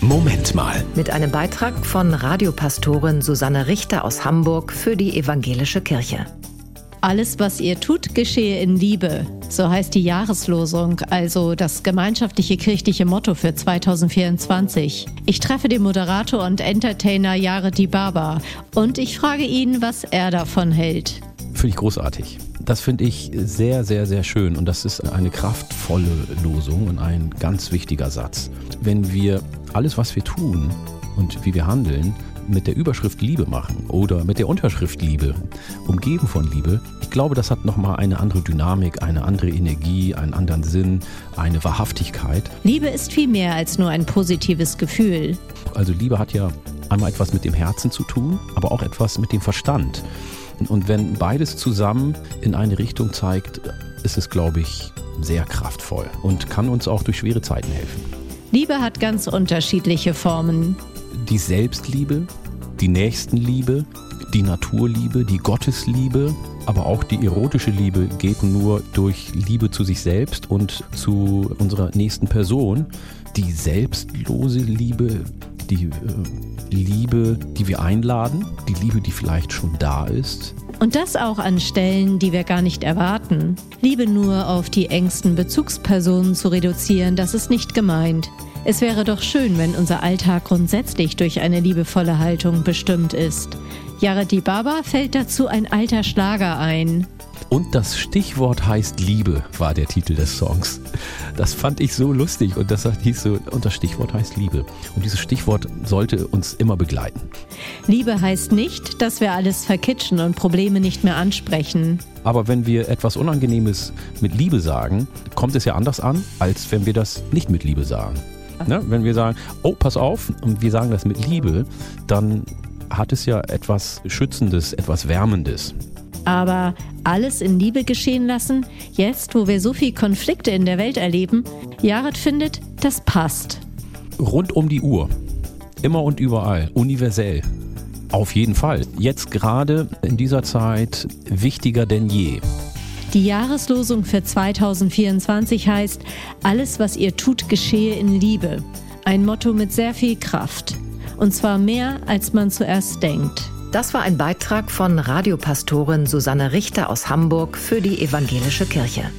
Moment mal. Mit einem Beitrag von Radiopastorin Susanne Richter aus Hamburg für die Evangelische Kirche. Alles, was ihr tut, geschehe in Liebe. So heißt die Jahreslosung, also das gemeinschaftliche kirchliche Motto für 2024. Ich treffe den Moderator und Entertainer Jared Dibaba und ich frage ihn, was er davon hält. Finde ich großartig. Das finde ich sehr, sehr, sehr schön und das ist eine kraftvolle Losung und ein ganz wichtiger Satz. Wenn wir alles, was wir tun und wie wir handeln, mit der Überschrift Liebe machen oder mit der Unterschrift Liebe, umgeben von Liebe, ich glaube, das hat nochmal eine andere Dynamik, eine andere Energie, einen anderen Sinn, eine Wahrhaftigkeit. Liebe ist viel mehr als nur ein positives Gefühl. Also Liebe hat ja einmal etwas mit dem Herzen zu tun, aber auch etwas mit dem Verstand. Und wenn beides zusammen in eine Richtung zeigt, ist es, glaube ich, sehr kraftvoll und kann uns auch durch schwere Zeiten helfen. Liebe hat ganz unterschiedliche Formen die Selbstliebe, die Nächstenliebe, die Naturliebe, die Gottesliebe, aber auch die erotische Liebe geht nur durch Liebe zu sich selbst und zu unserer nächsten Person. Die selbstlose Liebe, die äh, Liebe, die wir einladen, die Liebe, die vielleicht schon da ist. Und das auch an Stellen, die wir gar nicht erwarten. Liebe nur auf die engsten Bezugspersonen zu reduzieren, das ist nicht gemeint. Es wäre doch schön, wenn unser Alltag grundsätzlich durch eine liebevolle Haltung bestimmt ist. Yarati Baba fällt dazu ein alter Schlager ein. Und das Stichwort heißt Liebe, war der Titel des Songs. Das fand ich so lustig und das hieß so, und das Stichwort heißt Liebe. Und dieses Stichwort sollte uns immer begleiten. Liebe heißt nicht, dass wir alles verkitschen und Probleme nicht mehr ansprechen. Aber wenn wir etwas Unangenehmes mit Liebe sagen, kommt es ja anders an, als wenn wir das nicht mit Liebe sagen. Ne? Wenn wir sagen, oh, pass auf, und wir sagen das mit Liebe, dann hat es ja etwas Schützendes, etwas Wärmendes. Aber alles in Liebe geschehen lassen, jetzt, wo wir so viele Konflikte in der Welt erleben, Jared findet, das passt. Rund um die Uhr. Immer und überall. Universell. Auf jeden Fall. Jetzt gerade in dieser Zeit wichtiger denn je. Die Jahreslosung für 2024 heißt, alles, was ihr tut, geschehe in Liebe. Ein Motto mit sehr viel Kraft. Und zwar mehr, als man zuerst denkt. Das war ein Beitrag von Radiopastorin Susanne Richter aus Hamburg für die Evangelische Kirche.